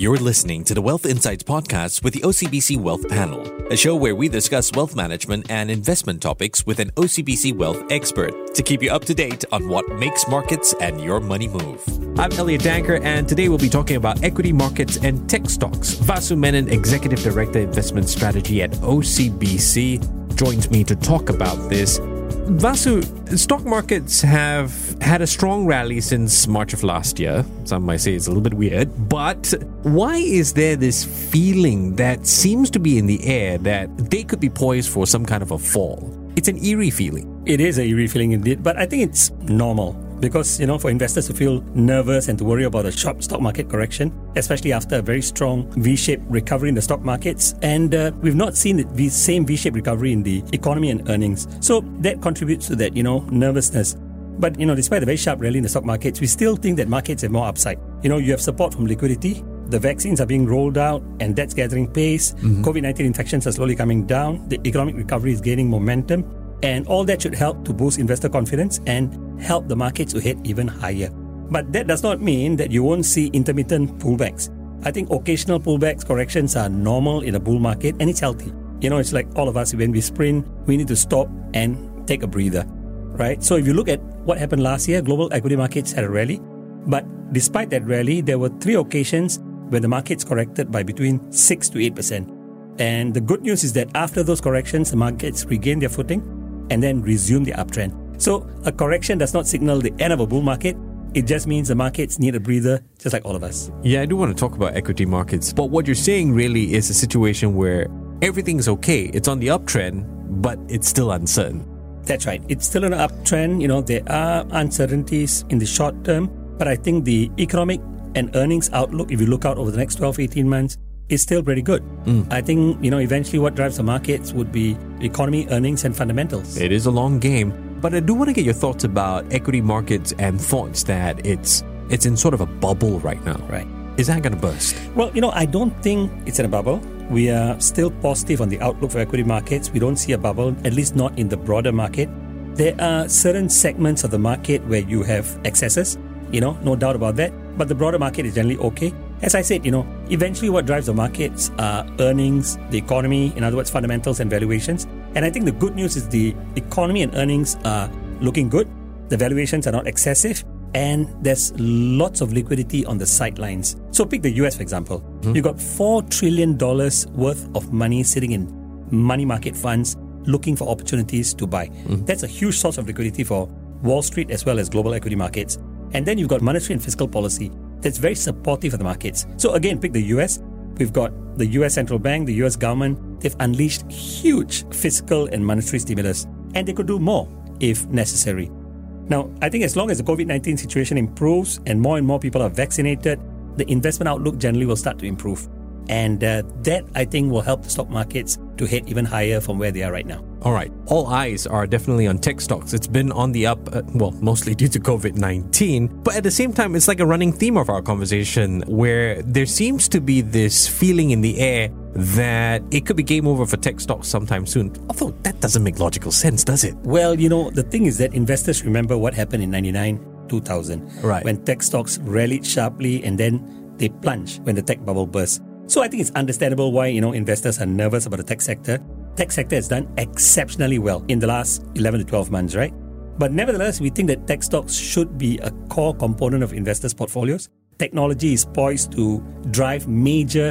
You're listening to the Wealth Insights podcast with the OCBC Wealth Panel, a show where we discuss wealth management and investment topics with an OCBC wealth expert to keep you up to date on what makes markets and your money move. I'm Elliot Danker, and today we'll be talking about equity markets and tech stocks. Vasu Menon, Executive Director Investment Strategy at OCBC, joins me to talk about this. Vasu, stock markets have had a strong rally since March of last year. Some might say it's a little bit weird, but why is there this feeling that seems to be in the air that they could be poised for some kind of a fall? It's an eerie feeling. It is a eerie feeling indeed, but I think it's normal because you know for investors to feel nervous and to worry about a sharp stock market correction especially after a very strong v-shaped recovery in the stock markets and uh, we've not seen the same v-shaped recovery in the economy and earnings so that contributes to that you know nervousness but you know despite the very sharp rally in the stock markets we still think that markets have more upside you know you have support from liquidity the vaccines are being rolled out and that's gathering pace. Mm-hmm. COVID 19 infections are slowly coming down. The economic recovery is gaining momentum. And all that should help to boost investor confidence and help the markets to head even higher. But that does not mean that you won't see intermittent pullbacks. I think occasional pullbacks, corrections are normal in a bull market and it's healthy. You know, it's like all of us, when we sprint, we need to stop and take a breather, right? So if you look at what happened last year, global equity markets had a rally. But despite that rally, there were three occasions where the markets corrected by between 6 to 8%. And the good news is that after those corrections, the markets regained their footing and then resume the uptrend. So a correction does not signal the end of a bull market. It just means the markets need a breather, just like all of us. Yeah, I do want to talk about equity markets. But what you're saying really is a situation where everything's okay. It's on the uptrend, but it's still uncertain. That's right. It's still an uptrend. You know, there are uncertainties in the short term, but I think the economic and earnings outlook, if you look out over the next 12, 18 months, is still pretty good. Mm. I think, you know, eventually what drives the markets would be economy, earnings, and fundamentals. It is a long game. But I do want to get your thoughts about equity markets and thoughts that it's it's in sort of a bubble right now. Right. Is that going to burst? Well, you know, I don't think it's in a bubble. We are still positive on the outlook for equity markets. We don't see a bubble, at least not in the broader market. There are certain segments of the market where you have excesses, you know, no doubt about that. But the broader market is generally okay. As I said, you know, eventually what drives the markets are earnings, the economy, in other words, fundamentals and valuations. And I think the good news is the economy and earnings are looking good. The valuations are not excessive and there's lots of liquidity on the sidelines. So pick the US for example. Mm-hmm. You've got $4 trillion worth of money sitting in money market funds looking for opportunities to buy. Mm-hmm. That's a huge source of liquidity for Wall Street as well as global equity markets. And then you've got monetary and fiscal policy that's very supportive of the markets. So again, pick the US. We've got the US central bank, the US government. They've unleashed huge fiscal and monetary stimulus, and they could do more if necessary. Now, I think as long as the COVID 19 situation improves and more and more people are vaccinated, the investment outlook generally will start to improve. And uh, that, I think, will help the stock markets to head even higher from where they are right now. All right. All eyes are definitely on tech stocks. It's been on the up, uh, well, mostly due to COVID 19. But at the same time, it's like a running theme of our conversation where there seems to be this feeling in the air that it could be game over for tech stocks sometime soon. Although that doesn't make logical sense, does it? Well, you know, the thing is that investors remember what happened in 99, 2000, right. when tech stocks rallied sharply and then they plunged when the tech bubble burst. So I think it's understandable why, you know, investors are nervous about the tech sector tech sector has done exceptionally well in the last 11 to 12 months, right? But nevertheless, we think that tech stocks should be a core component of investors' portfolios. Technology is poised to drive major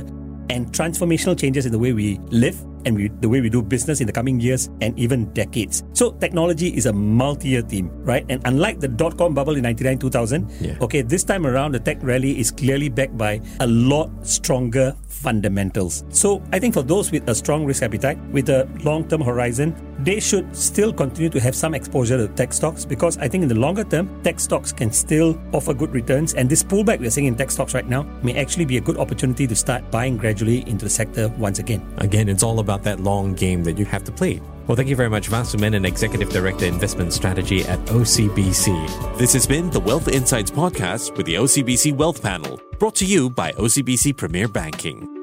and transformational changes in the way we live and we, the way we do business in the coming years and even decades. So technology is a multi-year theme, right? And unlike the dot-com bubble in 99 2000, yeah. okay, this time around the tech rally is clearly backed by a lot stronger fundamentals. So I think for those with a strong risk appetite, with a long-term horizon, they should still continue to have some exposure to tech stocks because I think in the longer term, tech stocks can still offer good returns. And this pullback we're seeing in tech stocks right now may actually be a good opportunity to start buying gradually into the sector once again. Again, it's all about that long game that you have to play. Well, thank you very much, Vasu Menon, Executive Director Investment Strategy at OCBC. This has been the Wealth Insights Podcast with the OCBC Wealth Panel, brought to you by OCBC Premier Banking.